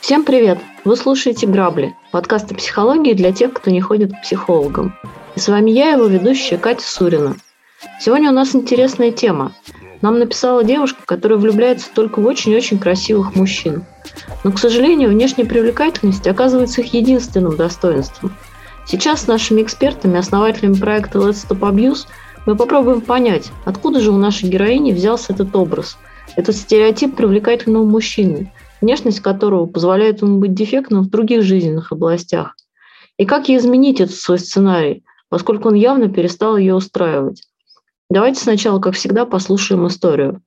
Всем привет! Вы слушаете «Грабли» – подкаст о психологии для тех, кто не ходит к психологам. И с вами я, его ведущая Катя Сурина. Сегодня у нас интересная тема. Нам написала девушка, которая влюбляется только в очень-очень красивых мужчин. Но, к сожалению, внешняя привлекательность оказывается их единственным достоинством. Сейчас с нашими экспертами, основателями проекта Let's Stop Abuse, мы попробуем понять, откуда же у нашей героини взялся этот образ, этот стереотип привлекательного мужчины – внешность которого позволяет ему быть дефектным в других жизненных областях. И как ей изменить этот свой сценарий, поскольку он явно перестал ее устраивать. Давайте сначала, как всегда, послушаем историю.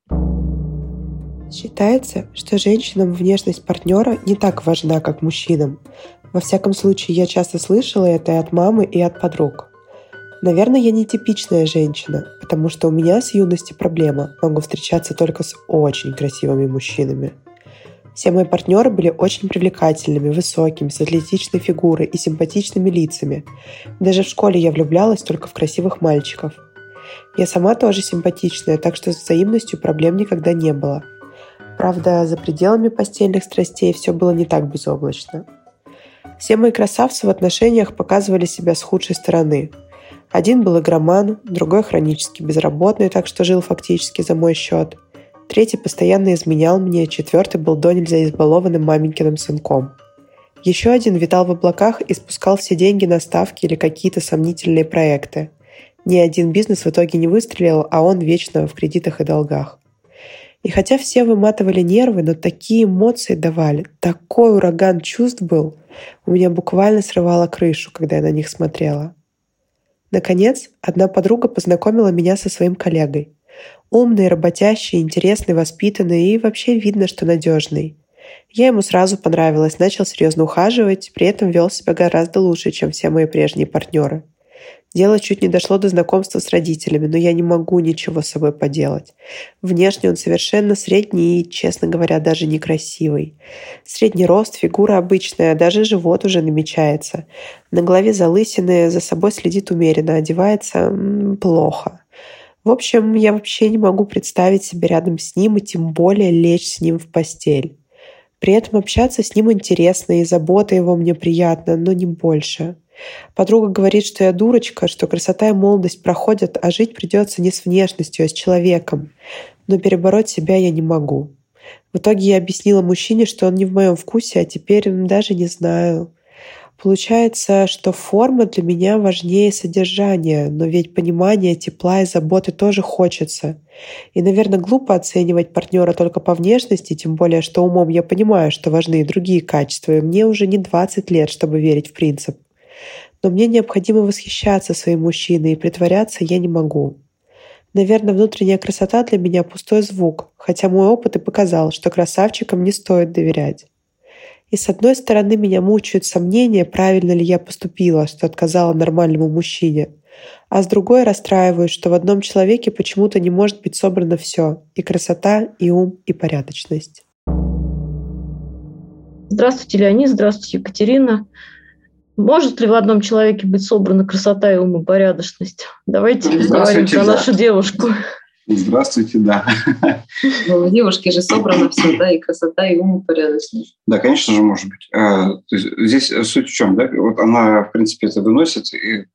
Считается, что женщинам внешность партнера не так важна, как мужчинам. Во всяком случае, я часто слышала это и от мамы, и от подруг. Наверное, я не типичная женщина, потому что у меня с юности проблема. Могу встречаться только с очень красивыми мужчинами. Все мои партнеры были очень привлекательными, высокими, с атлетичной фигурой и симпатичными лицами. Даже в школе я влюблялась только в красивых мальчиков. Я сама тоже симпатичная, так что с взаимностью проблем никогда не было. Правда, за пределами постельных страстей все было не так безоблачно. Все мои красавцы в отношениях показывали себя с худшей стороны. Один был игроман, другой хронически безработный, так что жил фактически за мой счет – Третий постоянно изменял мне, четвертый был до нельзя избалованным маменькиным сынком. Еще один витал в облаках и спускал все деньги на ставки или какие-то сомнительные проекты. Ни один бизнес в итоге не выстрелил, а он вечно в кредитах и долгах. И хотя все выматывали нервы, но такие эмоции давали, такой ураган чувств был, у меня буквально срывало крышу, когда я на них смотрела. Наконец, одна подруга познакомила меня со своим коллегой. Умный, работящий, интересный, воспитанный и вообще видно, что надежный. Я ему сразу понравилась, начал серьезно ухаживать, при этом вел себя гораздо лучше, чем все мои прежние партнеры. Дело чуть не дошло до знакомства с родителями, но я не могу ничего с собой поделать. Внешне он совершенно средний и, честно говоря, даже некрасивый. Средний рост, фигура обычная, даже живот уже намечается. На голове залысины, за собой следит умеренно, одевается плохо. В общем, я вообще не могу представить себя рядом с ним и тем более лечь с ним в постель. При этом общаться с ним интересно, и забота его мне приятна, но не больше. Подруга говорит, что я дурочка, что красота и молодость проходят, а жить придется не с внешностью, а с человеком. Но перебороть себя я не могу. В итоге я объяснила мужчине, что он не в моем вкусе, а теперь даже не знаю. Получается, что форма для меня важнее содержания, но ведь понимание тепла и заботы тоже хочется. И, наверное, глупо оценивать партнера только по внешности, тем более, что умом я понимаю, что важны и другие качества, и мне уже не 20 лет, чтобы верить в принцип. Но мне необходимо восхищаться своим мужчиной, и притворяться я не могу. Наверное, внутренняя красота для меня пустой звук, хотя мой опыт и показал, что красавчикам не стоит доверять. И с одной стороны меня мучают сомнения, правильно ли я поступила, что отказала нормальному мужчине. А с другой расстраиваюсь, что в одном человеке почему-то не может быть собрано все. И красота, и ум, и порядочность. Здравствуйте, Леонид. Здравствуйте, Екатерина. Может ли в одном человеке быть собрана красота и ум и порядочность? Давайте поговорим про да. нашу девушку. Здравствуйте, да. Ну, у девушки же собрано все, да, и красота, и ум, и порядочность. Да, конечно же, может быть. Есть здесь суть в чем, да? Вот она, в принципе, это выносит, и,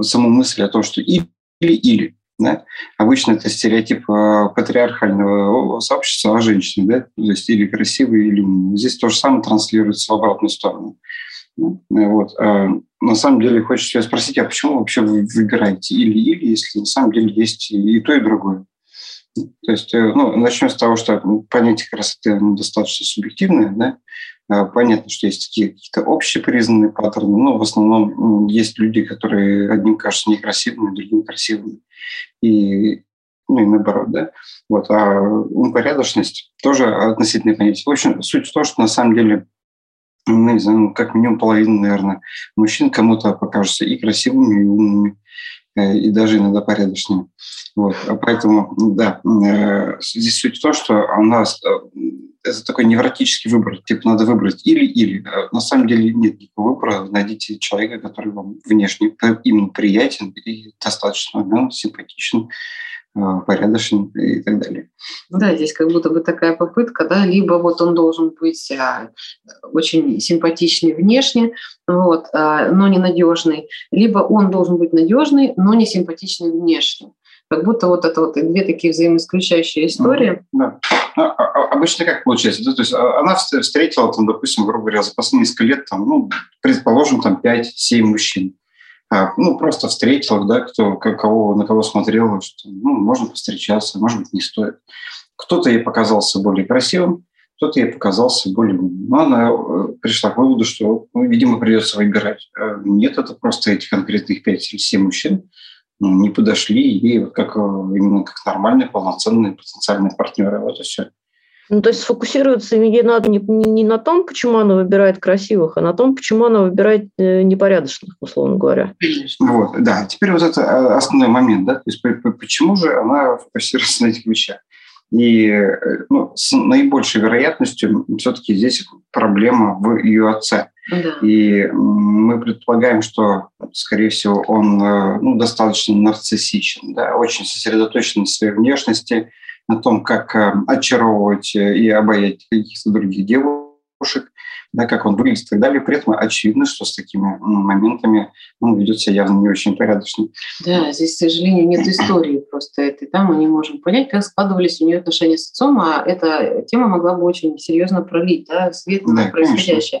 саму мысль о том, что или-или, да? Обычно это стереотип а, патриархального сообщества о женщине, да? То есть или красивый, или умный. Здесь то же самое транслируется в обратную сторону. Вот. А на самом деле хочется спросить, а почему вообще вы выбираете или-или, если на самом деле есть и то, и другое? То есть, э, ну, начнем с того, что понятие красоты ну, достаточно субъективное, да? А, понятно, что есть такие какие-то общепризнанные паттерны, но в основном есть люди, которые одним кажутся некрасивыми, другим красивыми. И ну и наоборот, да. Вот. А упорядоченность тоже относительное понятие. В общем, суть в том, что на самом деле ну, не знаю, ну, как минимум половина, наверное, мужчин кому-то покажутся и красивыми, и умными. и даже иногда порядочными. Вот. Поэтому, да, здесь суть в том, что у нас это такой невротический выбор. Типа надо выбрать или-или. На самом деле нет никакого выбора. Найдите человека, который вам внешне именно приятен и достаточно умен, симпатичен, а, порядочен и так далее. Да, здесь как будто бы такая попытка, да, либо вот он должен быть а, очень симпатичный внешне, вот, а, но ненадежный, либо он должен быть надежный, но не симпатичный внешне. Как будто вот это вот две такие взаимоисключающие истории. Да. Ну, обычно как получается? Да? То есть она встретила, там, допустим, грубо говоря, за последние несколько лет, там, ну, предположим, там 5-7 мужчин а, ну, просто встретил, да, кто, кого, на кого смотрел, что, ну, можно повстречаться, может быть, не стоит. Кто-то ей показался более красивым, кто-то ей показался более умным. Но она э, пришла к выводу, что, ну, видимо, придется выбирать. А нет, это просто эти конкретных пять или семь мужчин ну, не подошли ей вот как, э, именно как нормальные, полноценные потенциальные партнеры. Вот и все. Ну, то есть сфокусироваться ей надо не, не на том, почему она выбирает красивых, а на том, почему она выбирает э, непорядочных, условно говоря. Вот, да. Теперь вот это э, основной момент, да, то есть почему же она фокусируется на этих вещах. И э, ну, с наибольшей вероятностью все-таки здесь проблема в ее отце. Да. И мы предполагаем, что, скорее всего, он ну, достаточно нарциссичен, да, очень сосредоточен на своей внешности, о том, как э, очаровывать э, и обаять каких-то других девушек, да, как он выглядит и так далее. При этом очевидно, что с такими моментами он ведет себя явно не очень порядочно. Да, здесь, к сожалению, нет истории просто этой. Да, мы не можем понять, как складывались у нее отношения с отцом, а эта тема могла бы очень серьезно пролить да, свет на да, происходящее. Конечно.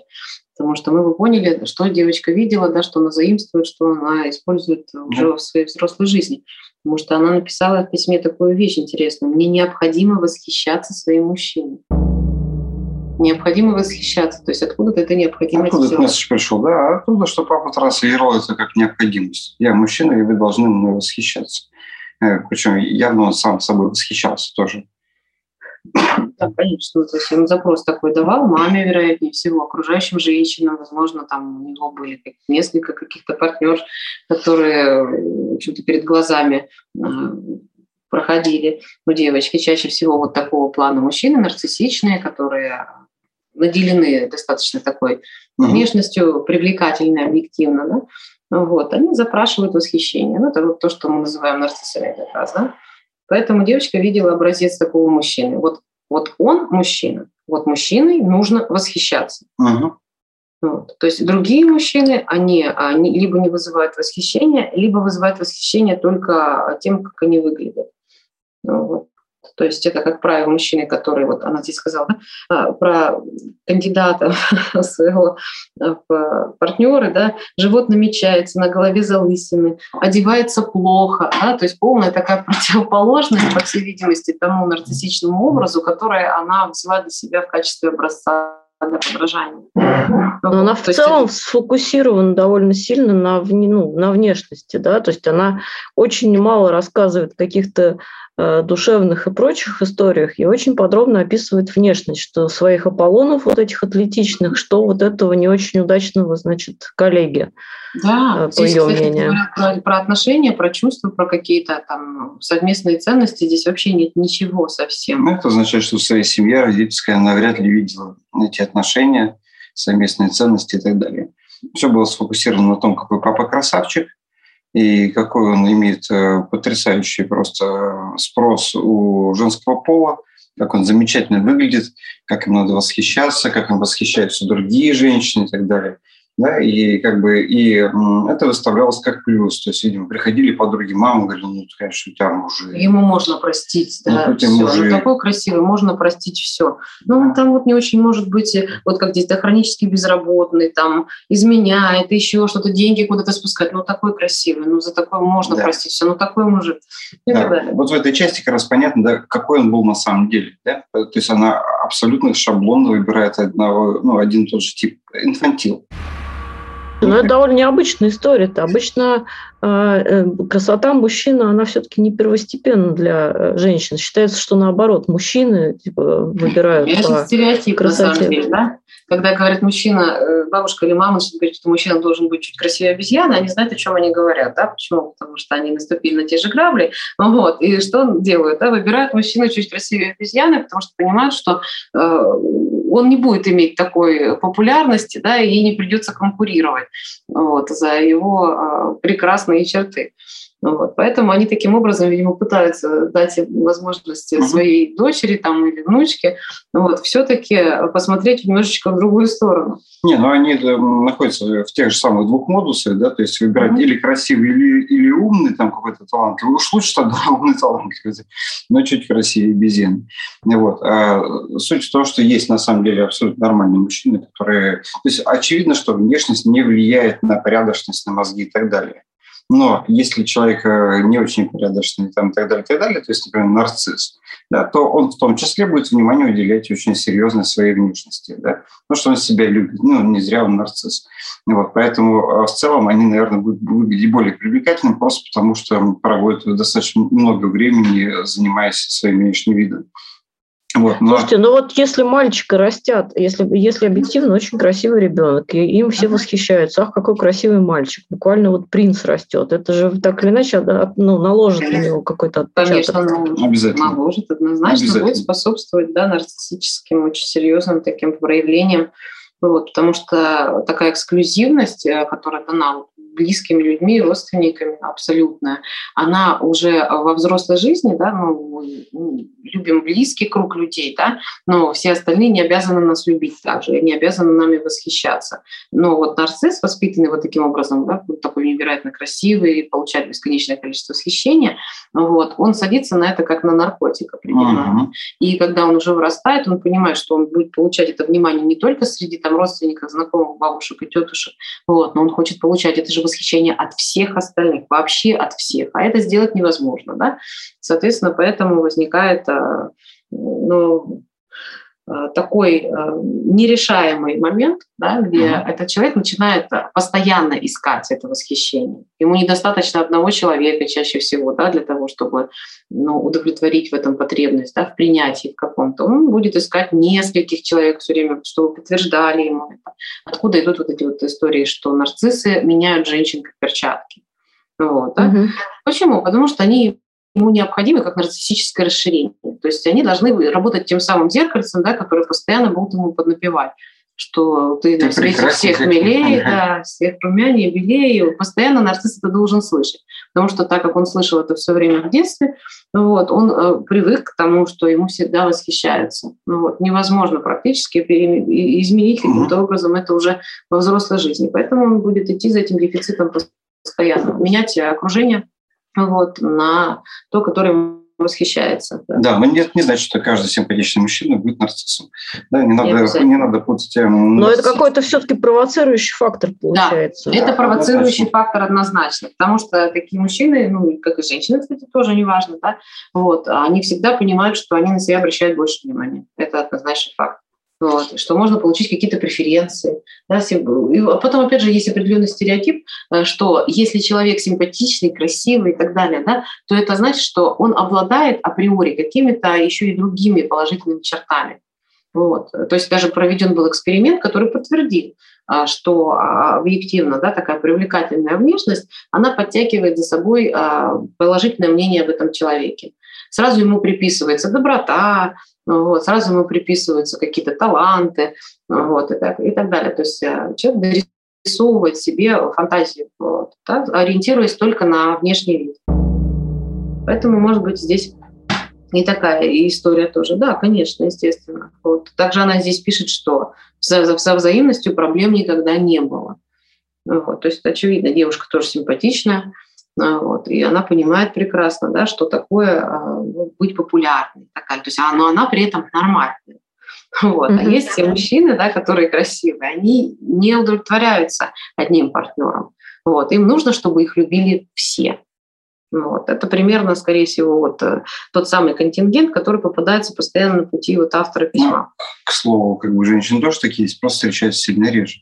Потому что мы бы поняли, что девочка видела, да, что она заимствует, что она использует уже да. в своей взрослой жизни. Потому что она написала в письме такую вещь интересную. Мне необходимо восхищаться своим мужчиной. Необходимо восхищаться. То есть откуда-то это необходимо Откуда этот месседж пришел? Да, оттуда, что папа транслировал это как необходимость. Я мужчина, и вы должны мной восхищаться. Э, Причем явно он сам собой восхищался тоже. Да, конечно. То есть он запрос такой давал маме, вероятнее всего, окружающим женщинам. Возможно, там у него были несколько каких-то партнеров, которые, в общем-то, перед глазами э, проходили у девочки. Чаще всего вот такого плана мужчины, нарциссичные, которые наделены достаточно такой внешностью, привлекательной, объективно, да, вот, они запрашивают восхищение. Ну, это вот то, что мы называем нарциссами как раз, да. Поэтому девочка видела образец такого мужчины. Вот, вот он мужчина, вот мужчиной нужно восхищаться. Uh-huh. Вот. То есть другие мужчины, они, они либо не вызывают восхищения, либо вызывают восхищение только тем, как они выглядят. Ну, вот. То есть это, как правило, мужчины, которые, вот она здесь сказала, да, про кандидата своего а, партнера, да, живот намечается, на голове залысины, одевается плохо, да, то есть полная такая противоположность, по всей видимости, тому нарциссичному образу, который она взяла для себя в качестве образца для подражания. Но она в целом есть... сфокусирована довольно сильно на, ну, на внешности, да, то есть она очень мало рассказывает каких-то Э, душевных и прочих историях и очень подробно описывает внешность, что своих Аполлонов вот этих атлетичных, что вот этого не очень удачного, значит, коллеги. Да, э, по здесь, ее кстати, мнению. Про, про отношения, про чувства, про какие-то там совместные ценности здесь вообще нет ничего совсем. Ну, это означает, что в своей семье родительская она вряд ли видела эти отношения, совместные ценности и так далее. Все было сфокусировано на том, какой папа красавчик, и какой он имеет э, потрясающий просто спрос у женского пола, как он замечательно выглядит, как им надо восхищаться, как им восхищаются другие женщины и так далее да, и как бы и это выставлялось как плюс, то есть, видимо, приходили подруги мамы, говорили, ну, конечно, у тебя мужик. Ему можно простить, да, ну, все. Ну, такой красивый, можно простить все. Ну, он там вот не очень может быть, вот как здесь, да, хронически безработный, там, изменяет, еще что-то, деньги куда-то спускать, ну, такой красивый, ну, за такое можно да. простить все, ну, такой мужик. И да. так далее. Вот в этой части как раз понятно, да, какой он был на самом деле, да, то есть она абсолютно шаблонно выбирает одного, ну, один и тот же тип, инфантил. Но это довольно необычная история. -то. Обычно э, э, красота мужчины, она все-таки не первостепенна для э, женщин. Считается, что наоборот, мужчины типа, выбирают Это по стереотип, красоте. на самом деле, да? когда говорят мужчина, э, бабушка или мама говорит, что мужчина должен быть чуть красивее обезьяны, они знают, о чем они говорят, да, почему? Потому что они наступили на те же грабли, вот, и что он делает, да, выбирают мужчину чуть красивее обезьяны, потому что понимают, что э, он не будет иметь такой популярности, да, и не придется конкурировать вот, за его э, прекрасные черты. Вот. Поэтому они таким образом, видимо, пытаются дать возможность mm-hmm. своей дочери там, или внучке вот, все-таки посмотреть немножечко в другую сторону. Не, ну они находятся в тех же самых двух модусах, да, то есть выбирать mm-hmm. или красивый, или, или умный какой-то талант. Уж лучше тогда умный талант, но чуть красивее безен. Вот. А суть в том, что есть на самом деле абсолютно нормальные мужчины, которые... То есть очевидно, что внешность не влияет на порядочность, на мозги и так далее. Но если человек э, не очень порядочный там, и так далее, и так далее, то есть, например, нарцисс, да, то он в том числе будет внимание уделять очень серьезно своей внешности, да, потому что он себя любит. Ну, не зря он нарцисс. Вот, поэтому э, в целом они, наверное, будут выглядеть более привлекательными просто потому, что проводят достаточно много времени, занимаясь своим внешним видом. Вот, но... Слушайте, ну вот если мальчика растят, если, если объективно очень красивый ребенок, и им все восхищаются, ах, какой красивый мальчик, буквально вот принц растет, это же так или иначе ну, наложит на него какой-то отпечаток. Конечно, наложит. Обязательно. наложит, однозначно Обязательно. будет способствовать да, нарциссическим, очень серьезным таким проявлениям, вот, потому что такая эксклюзивность, э, которая дана близкими людьми, родственниками абсолютно. Она уже во взрослой жизни, да, ну, мы любим близкий круг людей, да, но все остальные не обязаны нас любить также, не обязаны нами восхищаться. Но вот нарцисс, воспитанный вот таким образом, да, такой невероятно красивый, получает бесконечное количество восхищения, вот, он садится на это как на наркотик определенно. Uh-huh. И когда он уже вырастает, он понимает, что он будет получать это внимание не только среди там родственников, знакомых, бабушек и тетушек, вот, но он хочет получать это же же восхищение от всех остальных, вообще от всех. А это сделать невозможно. Да? Соответственно, поэтому возникает э, ну, такой э, нерешаемый момент, да, где mm-hmm. этот человек начинает постоянно искать это восхищение. Ему недостаточно одного человека чаще всего да, для того, чтобы ну, удовлетворить в этом потребность, да, в принятии в каком-то. Он будет искать нескольких человек все время, чтобы подтверждали ему это. Откуда идут вот эти вот истории, что нарциссы меняют женщин как перчатки. Вот, да? угу. Почему? Потому что они ему необходимы как нарциссическое расширение. То есть они должны работать тем самым зеркальцем, да, которое постоянно будут ему поднапевать что ты, ты на свете всех милее, да, всех румянее, белее. Постоянно нарцисс это должен слышать. Потому что так как он слышал это все время в детстве, вот, он э, привык к тому, что ему всегда восхищаются. Ну, вот, невозможно практически изменить каким-то образом это уже во взрослой жизни. Поэтому он будет идти за этим дефицитом постоянно, менять окружение вот, на то, которое восхищается. Да, да но нет, не значит, что каждый симпатичный мужчина будет нарциссом. Да, не надо, не надо путать. Эм, но это какой-то все-таки провоцирующий фактор получается. Да, это провоцирующий однозначно. фактор однозначно, потому что такие мужчины, ну, как и женщины, кстати, тоже неважно, да, вот, они всегда понимают, что они на себя обращают больше внимания. Это однозначный факт вот, что можно получить какие-то преференции. Да, и потом, опять же, есть определенный стереотип, э, что если человек симпатичный, красивый и так далее, да, то это значит, что он обладает априори какими-то еще и другими положительными чертами. Вот. То есть даже проведен был эксперимент, который подтвердил, а, что а, объективно да, такая привлекательная внешность, она подтягивает за собой а, положительное мнение об этом человеке. Сразу ему приписывается доброта, вот, сразу ему приписываются какие-то таланты вот, и, так, и так далее. То есть э, человек дорисовывает себе фантазию, вот, да, ориентируясь только на внешний вид. Поэтому, может быть, здесь не такая история тоже. Да, конечно, естественно. Вот. Также она здесь пишет, что со, взаимностью проблем никогда не было. Вот. То есть, очевидно, девушка тоже симпатичная, вот, и она понимает прекрасно, да, что такое а, быть популярной. Такая, то есть, а, но она при этом нормальная. Вот. Mm-hmm. А есть те мужчины, да, которые красивые, они не удовлетворяются одним партнером. Вот. Им нужно, чтобы их любили все. Вот. Это примерно, скорее всего, вот э, тот самый контингент, который попадается постоянно на пути вот автора письма. Ну, к слову, как бы женщины тоже такие есть, просто встречаются сильно реже.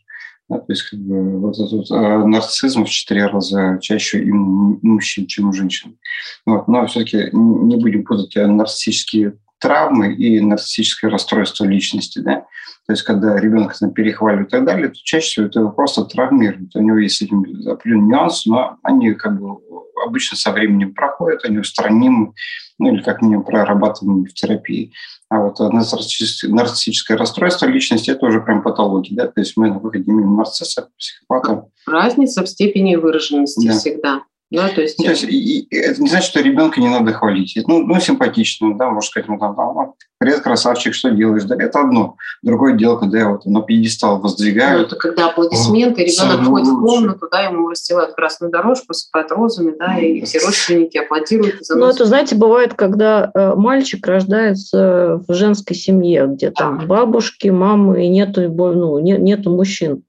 То есть как бы, вот этот э, нарциссизм в четыре раза чаще у мужчин, чем у женщин. Вот. Но все-таки не будем путать нарциссические травмы и нарциссическое расстройство личности. Да? То есть, когда ребенка там, перехваливают и так далее, то чаще всего это его просто травмирует. У него есть с этим определенные нюансы, но они как бы обычно со временем проходят, они устранимы, ну или как минимум прорабатываемы в терапии. А вот нарциссическое расстройство личности – это уже прям патология. Да? То есть мы на выходе имеем нарцисса, психопата. Разница в степени выраженности да. всегда. Да, то есть... Ну, то есть и, и это не значит, что ребенка не надо хвалить. Ну, ну симпатично, да, можно сказать, ну, там, там, привет, красавчик, что делаешь? Да, это одно. Другое дело, когда я вот на пьедестал воздвигаю. Ну, это когда аплодисменты, ребенок входит в комнату, да, ему расстилают красную дорожку, посыпают розами, да, и все родственники аплодируют. Ну, это, знаете, бывает, когда э, мальчик рождается в женской семье, где там бабушки, мамы, и нету, ну, не, нету мужчин.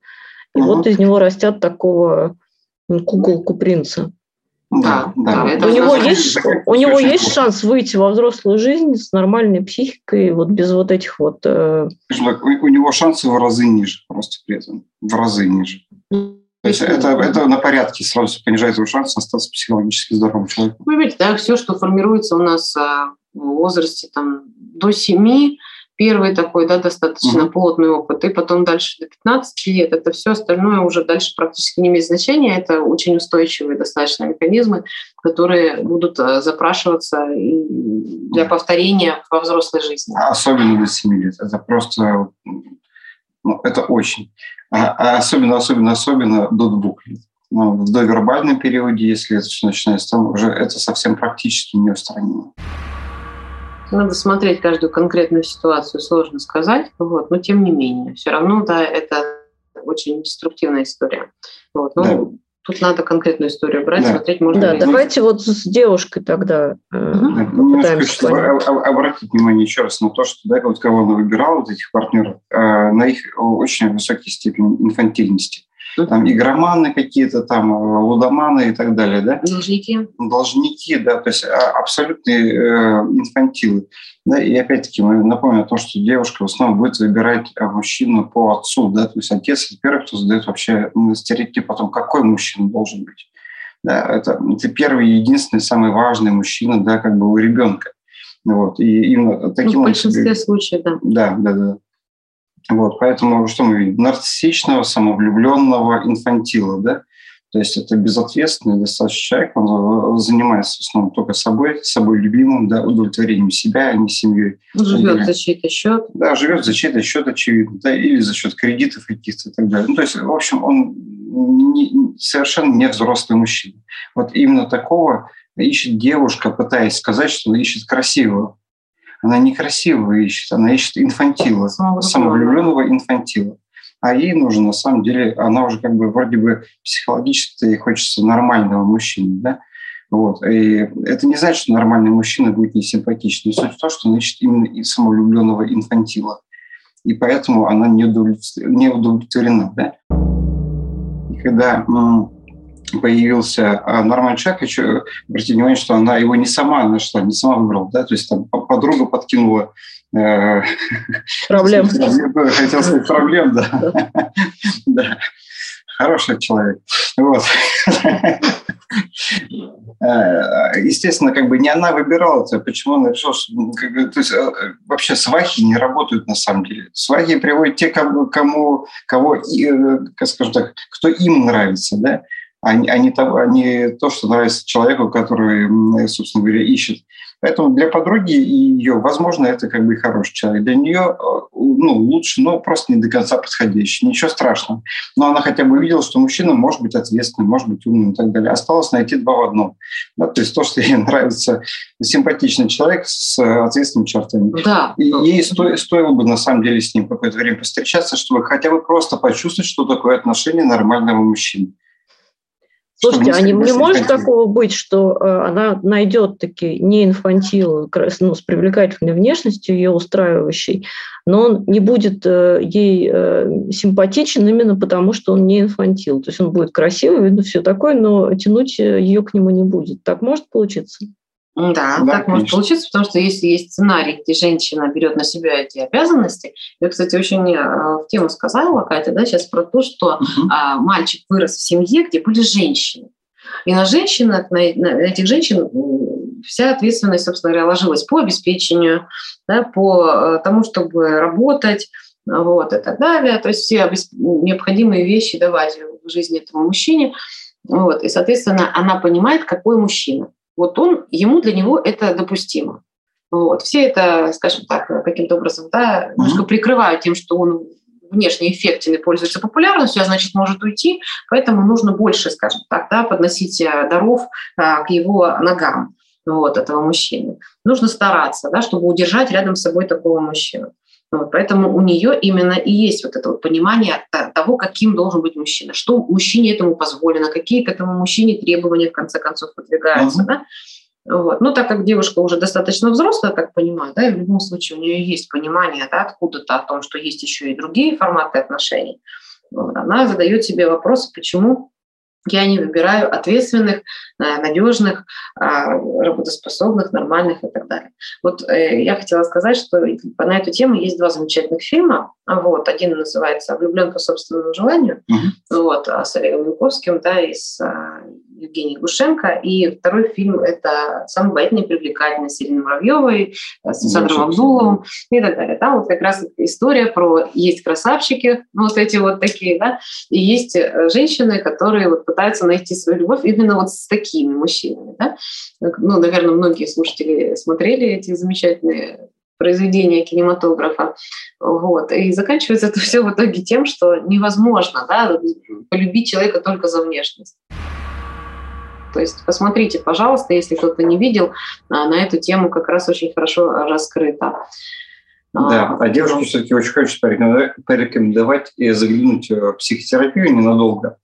И угу. вот из него растят такого куколку принца. Да, да. да. У него есть, у него есть шанс выйти во взрослую жизнь с нормальной психикой, вот без вот этих вот. Э... У, у него шансы в разы ниже, просто при этом в разы ниже. То есть это, это на порядке сразу понижает его шанс остаться психологически здоровым человеком. Вы видите, да, все, что формируется у нас а, в возрасте там, до 7, первый такой, да, достаточно mm-hmm. плотный опыт, и потом дальше до 15 лет, это все остальное уже дальше практически не имеет значения, это очень устойчивые достаточно механизмы, которые будут э, запрашиваться для повторения во взрослой жизни. Особенно до 7 лет, это просто, ну, это очень. А, а особенно, особенно, особенно до двух лет. Но в довербальном периоде, если это начинается, уже это совсем практически неустранимо. Надо смотреть каждую конкретную ситуацию, сложно сказать, вот, но тем не менее, все равно, да, это очень деструктивная история. Вот, ну, да. Тут надо конкретную историю брать, да. смотреть можно. Да, давайте вот с девушкой тогда э, да. попытаемся. Ну, обратить внимание еще раз на то, что да, вот кого она выбирала, вот этих партнеров, э, на их очень высокие степени инфантильности там игроманы какие-то, там э, лудоманы и так далее, да? Должники. Должники, да, то есть а, абсолютные э, инфантилы. Да, и опять-таки мы напомним о том, что девушка в основном будет выбирать э, мужчину по отцу, да, то есть отец первый, кто задает вообще стереотип о том, какой мужчина должен быть. Да, это, это первый, единственный, самый важный мужчина, да, как бы у ребенка. Вот, и именно таким ну, в большинстве случаев, да. Да, да, да. Вот, поэтому что мы видим? Нарциссичного, самовлюбленного инфантила, да? То есть это безответственный достаточно человек, он э, занимается в основном только собой, собой любимым, да, удовлетворением себя, а не семьей. Живет за чей-то счет. Да, живет за чей-то счет, очевидно, да, или за счет кредитов каких-то и так далее. Ну, то есть, в общем, он не, совершенно не взрослый мужчина. Вот именно такого ищет девушка, пытаясь сказать, что ищет красивого она некрасивого ищет, она ищет инфантила, самовлюбленного инфантила. А ей нужно, на самом деле, она уже как бы вроде бы психологически ей хочется нормального мужчины, да? Вот. И это не значит, что нормальный мужчина будет несимпатичный. Суть в том, что он ищет именно самовлюбленного инфантила. И поэтому она не удовлетворена. Да? И когда появился а, нормальный человек, хочу обратить внимание, что она его не сама нашла, не сама выбрала, да, то есть там подруга подкинула э, проблем. Хотел сказать проблем, да. да. Хороший человек. Вот. Э, естественно, как бы не она выбирала это, почему она решила, что ну, как бы, то есть, э, вообще свахи не работают на самом деле. Свахи приводят те, кому, кому кого, как скажем так, кто им нравится, да, а не, а не, то, а не то, что нравится человеку, который, собственно говоря, ищет. Поэтому для подруги и ее, возможно, это как бы хороший человек. Для нее э, ну, лучше, но просто не до конца подходящий. Ничего страшного. Но она хотя бы увидела, что мужчина может быть ответственным, может быть умным и так далее. Осталось найти два в одном. Да, то есть то, что ей нравится симпатичный человек с ответственными чертами. Да. И ей сто, стоило бы на самом деле с ним какое-то время встречаться, чтобы хотя бы просто почувствовать, что такое отношение нормального мужчины. Слушайте, а не, не может такого быть, что э, она найдет таки не инфантил ну, с привлекательной внешностью, ее устраивающей, но он не будет э, ей э, симпатичен именно потому, что он не инфантил. То есть он будет красивый, видно все такое, но тянуть ее к нему не будет. Так может получиться? Да, да так конечно. может получиться, потому что если есть сценарий, где женщина берет на себя эти обязанности, я, кстати, очень э, в тему сказала, Катя, да, сейчас про то, что угу. мальчик вырос в семье, где были женщины. И на женщинах, на, на этих женщин вся ответственность, собственно говоря, ложилась по обеспечению, да, по тому, чтобы работать, вот, и так далее. То есть все необходимые вещи давать в жизни этому мужчине. Вот, и, соответственно, она понимает, какой мужчина. Вот он, ему для него это допустимо. Вот. Все это, скажем так, каким-то образом да, немножко прикрывают тем, что он внешне эффектен и пользуется популярностью, а значит, может уйти, поэтому нужно больше, скажем так, да, подносить э, даров а, к его ногам вот, этого мужчины. Нужно стараться, да, чтобы удержать рядом с собой такого мужчину. Вот, поэтому у нее именно и есть вот это вот понимание того, каким должен быть мужчина, что мужчине этому позволено, какие к этому мужчине требования в конце концов выдвигаются. Uh-huh. Да? Вот. Ну, так как девушка уже достаточно взрослая, так понимаю, да, и в любом случае у нее есть понимание да, откуда-то о том, что есть еще и другие форматы отношений, вот. она задает себе вопрос, почему я не выбираю ответственных, э, надежных, а, работоспособных, нормальных и так далее. Вот э, я хотела сказать, что на эту тему есть два замечательных фильма. Вот, один называется «Влюблен по собственному желанию», mm-hmm. вот, с Олегом Янковским, да, и с Евгений Гушенко. И второй фильм – это «Самый боятельный и привлекательный» с Ириной Муравьевой, э, с Александром Абдуловым и так далее. Там вот как раз история про есть красавчики, ну, вот эти вот такие, да, и есть э, женщины, которые вот пытаются найти свою любовь именно вот с такими мужчинами, да. Ну, наверное, многие слушатели смотрели эти замечательные произведения кинематографа. Вот. И заканчивается это все в итоге тем, что невозможно да, полюбить человека только за внешность. То есть посмотрите, пожалуйста, если кто-то не видел, а, на эту тему как раз очень хорошо раскрыто. Да, а, а девушке все-таки очень хочется порекомендовать и заглянуть в психотерапию ненадолго,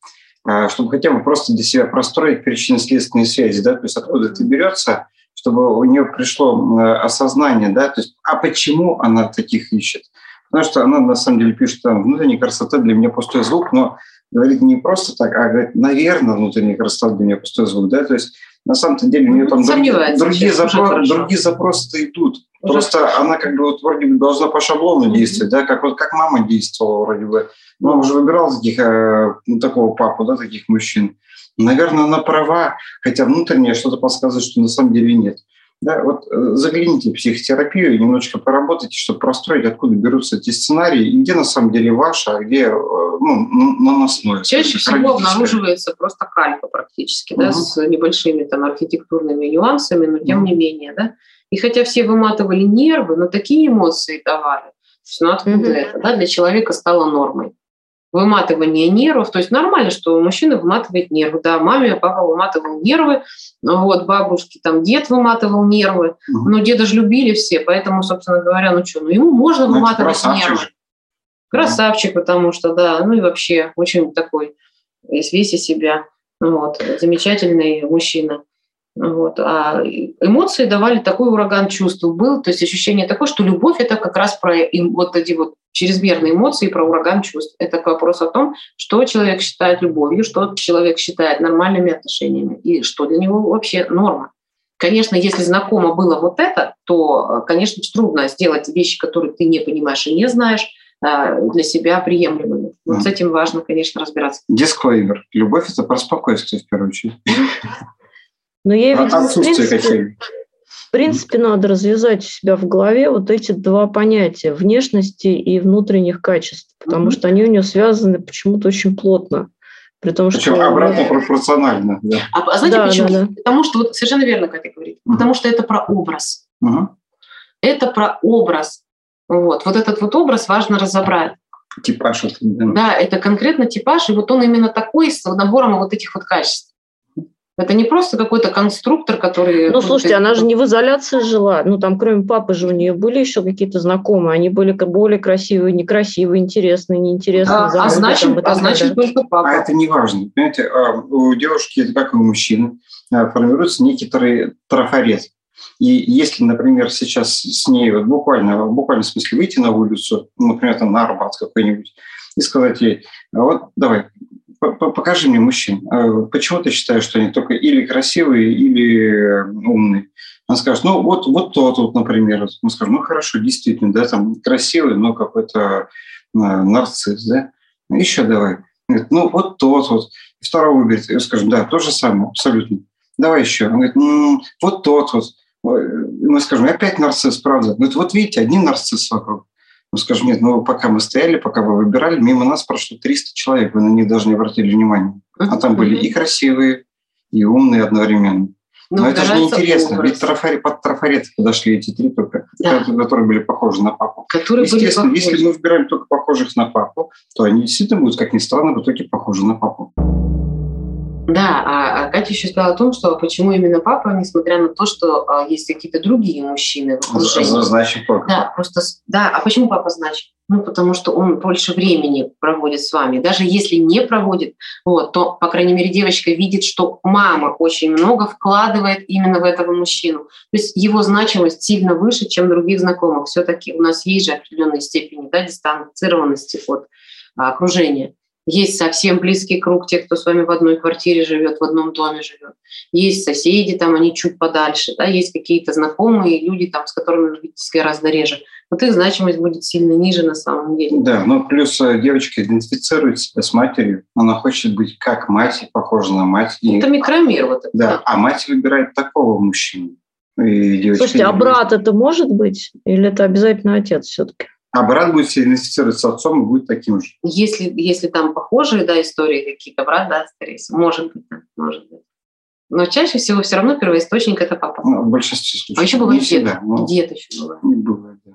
а, чтобы хотя бы просто для себя простроить причинно-следственные связи, да, то есть откуда это берется, чтобы у нее пришло осознание, да, то есть, а почему она таких ищет? Потому что она на самом деле пишет, там, внутренняя красота для меня пустой звук, но говорит не просто так, а говорит, наверное, внутренний красота для меня пустой звук, да, то есть на самом-то деле у нее там другие, другие, запро- другие запросы идут. Уже Просто хорошо. она как бы вот вроде бы должна по шаблону действовать, да, как вот как мама действовала вроде бы. Но он уже выбирал таких, э, ну, такого папу, да, таких мужчин. Наверное, она права, хотя внутреннее что-то подсказывает, что на самом деле нет. Да, вот э, загляните в психотерапию и немножечко поработайте, чтобы простроить, откуда берутся эти сценарии, и где на самом деле ваши, а где э, ну, наносное. Чаще всего обнаруживается просто калька практически, угу. да, с небольшими там архитектурными нюансами, но тем угу. не менее, да. И хотя все выматывали нервы, но такие эмоции давали, ну откуда угу. это, да, для человека стало нормой выматывание нервов. То есть нормально, что мужчина выматывает нервы. Да, маме папа выматывал нервы, вот, бабушки, там, дед выматывал нервы. Но деда же любили все, поэтому, собственно говоря, ну что, ну ему можно ну, выматывать нервы. Же. Красавчик, потому что, да, ну и вообще очень такой, весь весь из себя. Вот, замечательный мужчина. Вот. А эмоции давали такой ураган чувств был, то есть ощущение такое, что любовь это как раз про вот эти вот чрезмерные эмоции, про ураган чувств. Это вопрос о том, что человек считает любовью, что человек считает нормальными отношениями и что для него вообще норма. Конечно, если знакомо было вот это, то, конечно, трудно сделать вещи, которые ты не понимаешь и не знаешь, а, для себя приемлемыми. Вот mm. с этим важно, конечно, разбираться. Дисклеймер. Любовь – это про спокойствие, в первую очередь. Но я видела, в принципе, в принципе, надо развязать у себя в голове вот эти два понятия – внешности и внутренних качеств, потому mm-hmm. что они у нее связаны почему-то очень плотно. При том, Причем что... обратно пропорционально. Да. А, а знаете да, почему? Да, да. Потому что, вот совершенно верно, как я говорю, mm-hmm. потому что это про образ. Mm-hmm. Это про образ. Вот. вот этот вот образ важно разобрать. Типаж. Да. да, это конкретно типаж, и вот он именно такой с набором вот этих вот качеств. Это не просто какой-то конструктор, который... Ну, слушайте, она же не в изоляции жила. Ну, там, кроме папы же у нее были еще какие-то знакомые. Они были более красивые, некрасивые, интересные, неинтересные. А, а значит, там, а значит только папа. А это не важно. Понимаете, а, у девушки, как и у мужчины, а, формируется некий трафарет. И если, например, сейчас с ней вот буквально, в буквальном смысле выйти на улицу, например, там на Арбат какой-нибудь, и сказать ей, вот давай, покажи мне мужчин. А почему ты считаешь, что они только или красивые, или умные? Он скажет, ну вот, вот тот вот, например. Мы скажем, ну хорошо, действительно, да, там красивый, но какой-то нарцисс, да. Еще давай. Говорит, ну вот тот вот. Второго выберет. И скажем, да, то же самое, абсолютно. давай еще. Он говорит, ну, вот тот вот. Мы скажем, опять нарцисс, правда. Говорит, вот видите, один нарцисс вокруг. Мы скажем, нет, ну пока мы стояли, пока вы выбирали, мимо нас прошло 300 человек, вы на них даже не обратили внимания. А там были и красивые, и умные одновременно. Но, Но это же неинтересно, ведь трафари, под трафареты подошли эти три только, да. которые были похожи на папу. Которые Естественно, были если мы выбираем только похожих на папу, то они действительно будут, как ни странно, в итоге похожи на папу. Да, а, а Катя еще сказала о том, что почему именно папа, несмотря на то, что а, есть какие-то другие мужчины в окружении. Значит, папа. Да, просто, да, а почему папа значит? Ну, потому что он больше времени проводит с вами. Даже если не проводит, вот, то, по крайней мере, девочка видит, что мама очень много вкладывает именно в этого мужчину. То есть его значимость сильно выше, чем других знакомых. Все-таки у нас есть же определенные степени да, дистанцированности от а, окружения. Есть совсем близкий круг тех, кто с вами в одной квартире живет, в одном доме живет. Есть соседи, там они чуть подальше. Да? Есть какие-то знакомые люди, там, с которыми вы видитесь гораздо реже. Вот их значимость будет сильно ниже на самом деле. Да, ну плюс э, девочка идентифицирует себя с матерью. Она хочет быть как мать, похожа на мать. И... Это микромир. Вот это. Да, а мать выбирает такого мужчину. И Слушайте, а брат это может быть? Или это обязательно отец все-таки? А брат будет себя идентифицировать с отцом и будет таким же. Если, если там похожие да, истории какие-то, брат, да, скорее всего, может быть, да, может быть. Но чаще всего все равно первоисточник это папа. Ну, в большинстве случаев. А еще бывает дед. Всегда, но... Дед еще бывает. Не бывает, да.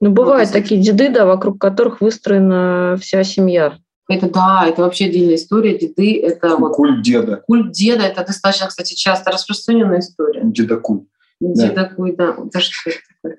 Ну, бывают вот, такие деды, да, вокруг которых выстроена вся семья. Это да, это вообще отдельная история. Деды это вот культ деда. Культ деда это достаточно, кстати, часто распространенная история. Деда культ. Деда да. да. Да что это такое?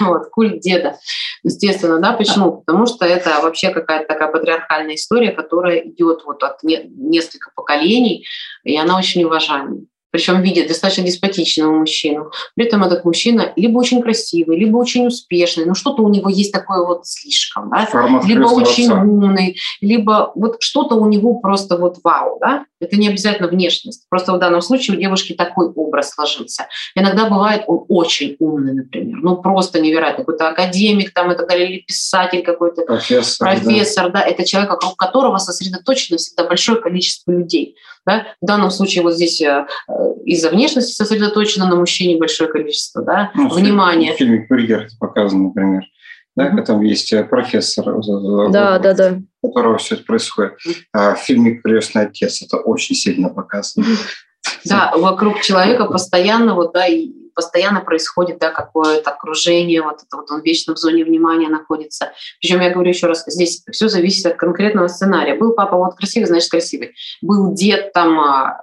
вот, культ деда. Естественно, да, почему? Потому что это вообще какая-то такая патриархальная история, которая идет вот от не, нескольких поколений, и она очень уважаемая причем видит достаточно деспотичного мужчину. При этом этот мужчина либо очень красивый, либо очень успешный, но что-то у него есть такое вот слишком, да? либо очень отца. умный, либо вот что-то у него просто вот вау, да? Это не обязательно внешность. Просто в данном случае у девушки такой образ сложился. Иногда бывает он очень умный, например, ну просто невероятно, какой-то академик там и так далее, или писатель какой-то, профессор, профессор да. да, это человек, вокруг которого сосредоточено всегда большое количество людей. Да? В данном случае вот здесь э, из-за внешности сосредоточено на мужчине большое количество да? ну, внимания. В фильме «Курьер» показано, например. Да, mm-hmm. там есть э, профессор, э, да, да, да. у которого все это происходит. А в фильме «Крестный отец» это очень сильно показано. Да, вокруг человека постоянно вот, да, и постоянно происходит да, какое-то окружение, вот это вот он вечно в зоне внимания находится. Причем я говорю еще раз, здесь все зависит от конкретного сценария. Был папа вот красивый, значит красивый. Был дед там а,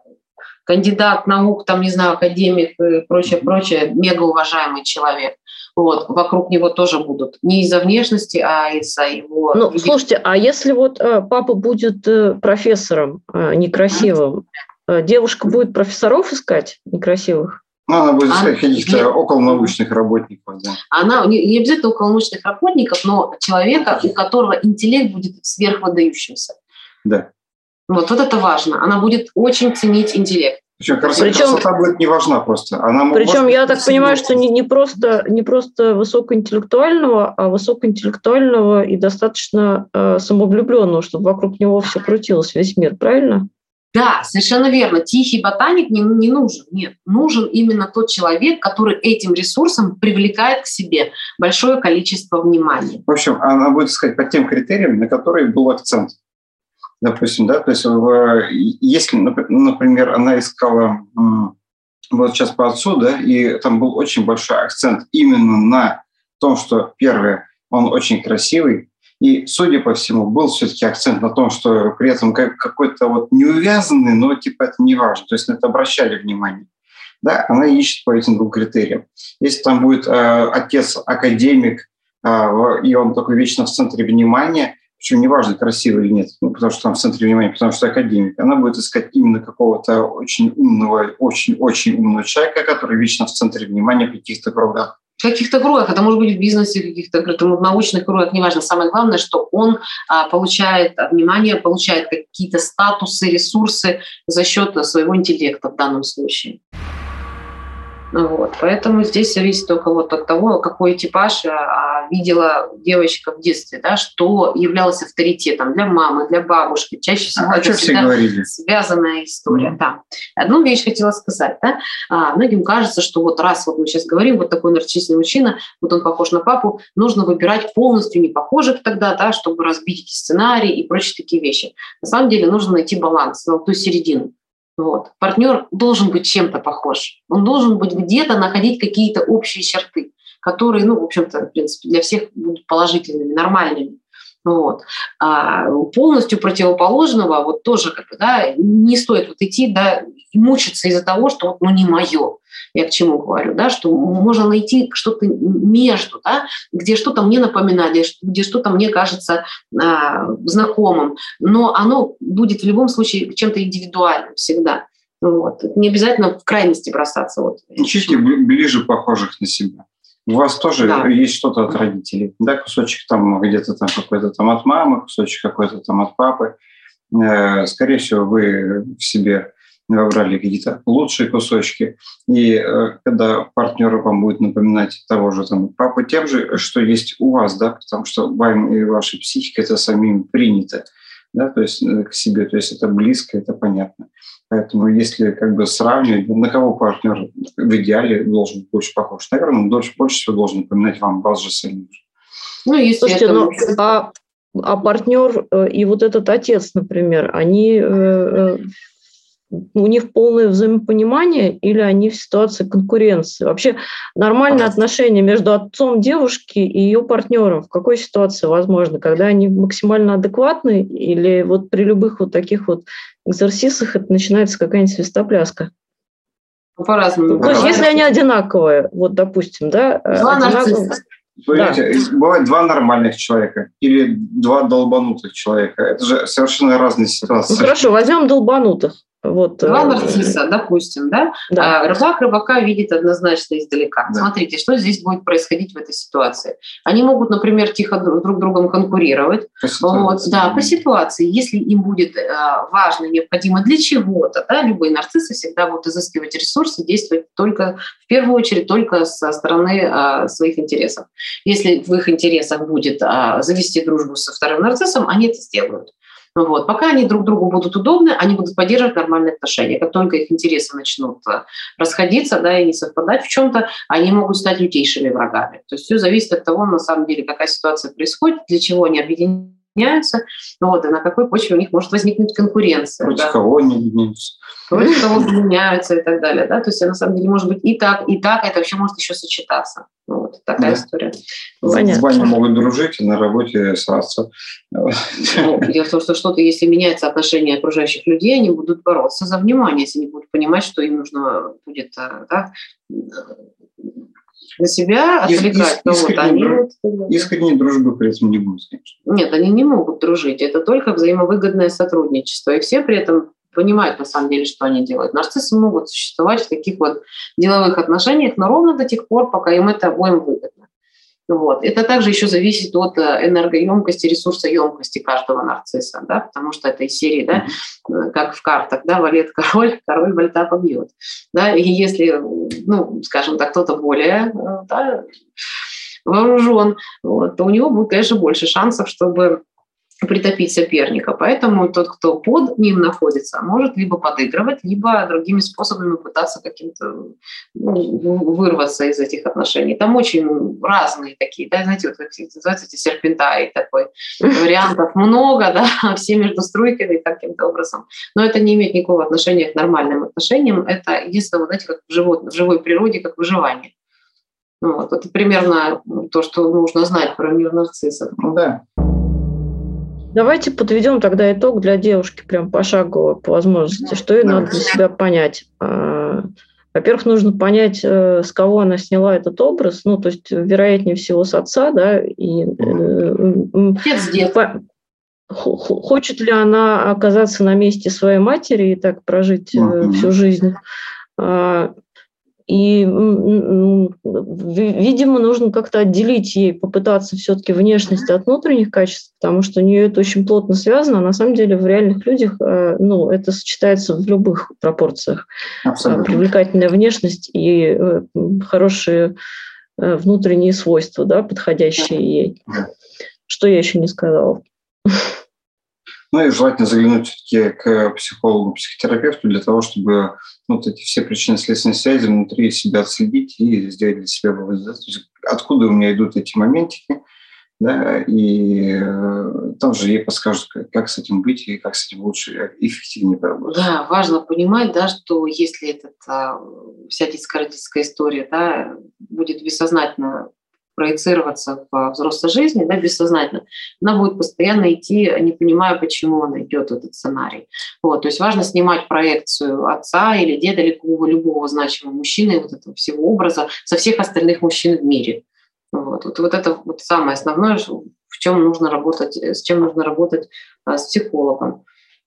кандидат наук, там, не знаю, академик и прочее, прочее, мега уважаемый человек. Вот, вокруг него тоже будут. Не из-за внешности, а из-за его... Ну, слушайте, а если вот э, папа будет э, профессором э, некрасивым, девушка будет профессоров искать некрасивых? Ну, она будет искать каких-то околонаучных работников. Да. Она не, не обязательно околонаучных работников, но человека, у которого интеллект будет сверхвыдающимся. Да. Вот, вот это важно. Она будет очень ценить интеллект. Причем, красота, причем, красота будет не важна просто. Она причем я так понимаю, что не, не, просто, не просто высокоинтеллектуального, а высокоинтеллектуального и достаточно э, самовлюбленного, чтобы вокруг него все крутилось, весь мир, правильно? Да, совершенно верно. Тихий ботаник не, не нужен. Нет, нужен именно тот человек, который этим ресурсом привлекает к себе большое количество внимания. В общем, она будет искать по тем критериям, на которые был акцент. Допустим, да, то есть если, например, она искала вот сейчас по отцу, да, и там был очень большой акцент именно на том, что первое, он очень красивый, и, судя по всему, был все-таки акцент на том, что при этом какой-то вот неувязанный, но типа это не важно. То есть на это обращали внимание. Да, она ищет по этим двум критериям. Если там будет э, отец академик, э, и он такой вечно в центре внимания, причем неважно, красивый или нет, ну, потому что там в центре внимания, потому что академик, она будет искать именно какого-то очень умного, очень-очень умного человека, который вечно в центре внимания в каких-то кругах каких-то кругах, это может быть в бизнесе, каких-то в научных кругах, неважно. Самое главное, что он а, получает внимание, получает какие-то статусы, ресурсы за счет своего интеллекта в данном случае. Вот. Поэтому здесь зависит только вот от того, какой типаж а, видела девочка в детстве, да, что являлось авторитетом для мамы, для бабушки. Чаще всего а это всегда говорили? связанная история. Mm-hmm. Да. Одну вещь хотела сказать. Да? А, многим кажется, что вот раз вот мы сейчас говорим, вот такой нарциссичный мужчина, вот он похож на папу, нужно выбирать полностью не похожих тогда, да, чтобы разбить эти сценарии и прочие такие вещи. На самом деле нужно найти баланс, золотую середину. Вот. Партнер должен быть чем-то похож. Он должен быть где-то находить какие-то общие черты, которые, ну, в общем-то, в принципе, для всех будут положительными, нормальными. Вот. А полностью противоположного вот тоже как бы, да, не стоит вот идти да, и мучиться из-за того, что ну не мое. Я к чему говорю, да, что можно найти что-то между, да, где что-то мне напоминает, где что-то мне кажется а, знакомым, но оно будет в любом случае чем-то индивидуальным всегда. Вот. Не обязательно в крайности бросаться. Вот. Ищите ближе похожих на себя. У вас тоже да. есть что-то от родителей, да, кусочек там где-то там какой-то там от мамы, кусочек какой-то там от папы. Э, скорее всего, вы в себе выбрали какие-то лучшие кусочки. И э, когда партнер вам будет напоминать того же там папы тем же, что есть у вас, да, потому что вам и вашей психике это самим принято, да, то есть э, к себе, то есть это близко, это понятно. Поэтому если как бы сравнивать, на кого партнер в идеале должен быть больше похож, наверное, он больше, больше всего должен напоминать вам вас же самих. Ну, Слушайте, это... ну, а, а партнер э, и вот этот отец, например, они э, у них полное взаимопонимание или они в ситуации конкуренции? Вообще нормальное отношение между отцом девушки и ее партнером в какой ситуации возможно? Когда они максимально адекватны или вот при любых вот таких вот экзорсисах это начинается какая-нибудь свистопляска? По-разному. То есть если они одинаковые, вот допустим, да? Два одинаковые... Понимаете, да. бывает два нормальных человека или два долбанутых человека. Это же совершенно разные ситуации. Ну, хорошо, возьмем долбанутых. Вот, Два э, нарцисса, допустим, да? да. А рыбак рыбака видит однозначно издалека. Да. Смотрите, что здесь будет происходить в этой ситуации. Они могут, например, тихо друг другом конкурировать. По вот, да, по ситуации. Если им будет э, важно, необходимо для чего-то, да, любые нарциссы всегда будут изыскивать ресурсы, действовать только, в первую очередь, только со стороны а, своих интересов. Если в их интересах будет а, завести дружбу со вторым нарциссом, они это сделают. Вот. Пока они друг другу будут удобны, они будут поддерживать нормальные отношения. Как только их интересы начнут э, расходиться да, и не совпадать в чем-то, они могут стать лютейшими врагами. То есть все зависит от того, на самом деле, какая ситуация происходит, для чего они объединяются, вот, и на какой почве у них может возникнуть конкуренция. Против да. кого они объединяются. Против кого объединяются и так далее. Да? То есть, на самом деле, может быть и так, и так, это вообще может еще сочетаться. Вот такая да. история. Понятно. В бане могут дружить, и на работе сраться. Ну, дело в том, что что-то, если меняется отношение окружающих людей, они будут бороться за внимание, если они будут понимать, что им нужно будет э, да, на себя отвлекать кого-то. Они друж... Искренней дружбы при этом не будет, конечно. Нет, они не могут дружить. Это только взаимовыгодное сотрудничество. И все при этом понимают на самом деле, что они делают. Нарциссы могут существовать в таких вот деловых отношениях, но ровно до тех пор, пока им это обоим выгодно. Вот. Это также еще зависит от э, энергоемкости, ресурсоемкости каждого нарцисса, да, потому что это из серии, да, как в картах, да, валет король, король вальта побьет. Да, и если, ну, скажем так, кто-то более э, да, вооружен, вот, то у него будет, конечно, больше шансов, чтобы притопить соперника. Поэтому тот, кто под ним находится, может либо подыгрывать, либо другими способами пытаться каким-то ну, вырваться из этих отношений. Там очень разные такие, да, знаете, вот как называются эти серпентаи такой. Вариантов много, да, все между струйками каким-то образом. Но это не имеет никакого отношения к нормальным отношениям. Это единственное, знаете, как в, живот, в живой природе, как выживание. Вот. Это примерно то, что нужно знать про мир нарциссов. Да. Давайте подведем тогда итог для девушки прям пошагово по возможности. Что ей надо для себя понять? А, во-первых, нужно понять, э, с кого она сняла этот образ. Ну, то есть, вероятнее всего, с отца, да, и э, хочет ли она оказаться на месте своей матери и так прожить uh всю жизнь. И, видимо, нужно как-то отделить ей, попытаться все-таки внешность от внутренних качеств, потому что у нее это очень плотно связано, а на самом деле в реальных людях э, ну, это сочетается в любых пропорциях. Абсолютно. Привлекательная внешность и э, хорошие э, внутренние свойства, да, подходящие ей. Что я еще не сказала? Ну и желательно заглянуть все-таки к психологу, психотерапевту для того, чтобы ну, вот эти все причины следственной связи внутри себя отследить и сделать для себя вывод. Да? То есть откуда у меня идут эти моментики, да, и э, там же ей подскажут, как, с этим быть и как с этим лучше и эффективнее поработать. Да, важно понимать, да, что если этот, а, вся детско-родительская история да, будет бессознательно проецироваться в взрослой жизни, да, бессознательно, она будет постоянно идти, не понимая, почему она идет этот сценарий. Вот, то есть важно снимать проекцию отца или деда, или любого, любого значимого мужчины, вот этого всего образа со всех остальных мужчин в мире. Вот, вот, вот это вот самое основное, в чем нужно работать, с чем нужно работать а, с психологом.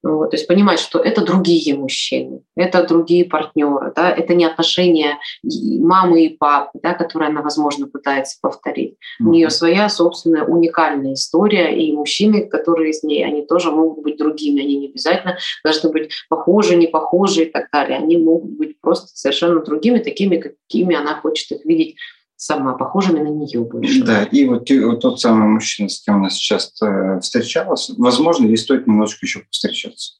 Вот, то есть понимать, что это другие мужчины, это другие партнеры, да, это не отношения мамы и папы, да, которые она, возможно, пытается повторить. У нее своя собственная уникальная история, и мужчины, которые с ней, они тоже могут быть другими, они не обязательно должны быть похожи, не похожи и так далее. Они могут быть просто совершенно другими, такими, какими она хочет их видеть сама, похожими на нее больше. Да, и вот, вот тот самый мужчина, с кем она сейчас э, встречалась, возможно, ей стоит немножечко еще встречаться.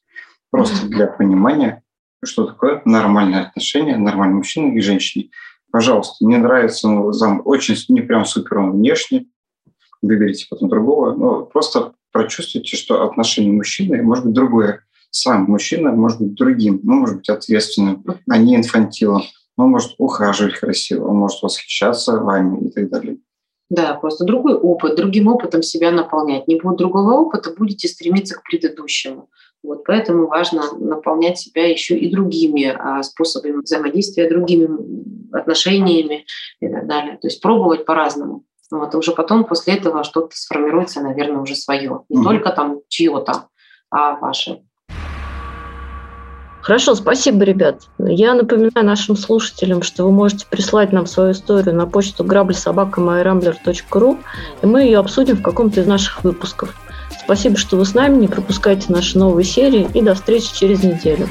Просто mm-hmm. для понимания, что такое нормальное отношение, нормальный мужчина и женщина. Пожалуйста, не нравится, ну, зам, очень, не прям супер он внешне, выберите потом другого, но просто прочувствуйте, что отношение мужчины может быть другое. Сам мужчина может быть другим, ну, может быть ответственным, а не инфантилом он может ухаживать красиво, он может восхищаться вами и так далее. Да, просто другой опыт, другим опытом себя наполнять. Не будет другого опыта, будете стремиться к предыдущему. Вот, поэтому важно наполнять себя еще и другими а, способами взаимодействия, другими отношениями и так далее. То есть пробовать по-разному. Вот, и уже потом после этого что-то сформируется, наверное, уже свое. Не mm-hmm. только там чье-то, а ваше. Хорошо, спасибо, ребят. Я напоминаю нашим слушателям, что вы можете прислать нам свою историю на почту grablsobaka.myrambler.ru, и мы ее обсудим в каком-то из наших выпусков. Спасибо, что вы с нами, не пропускайте наши новые серии, и до встречи через неделю.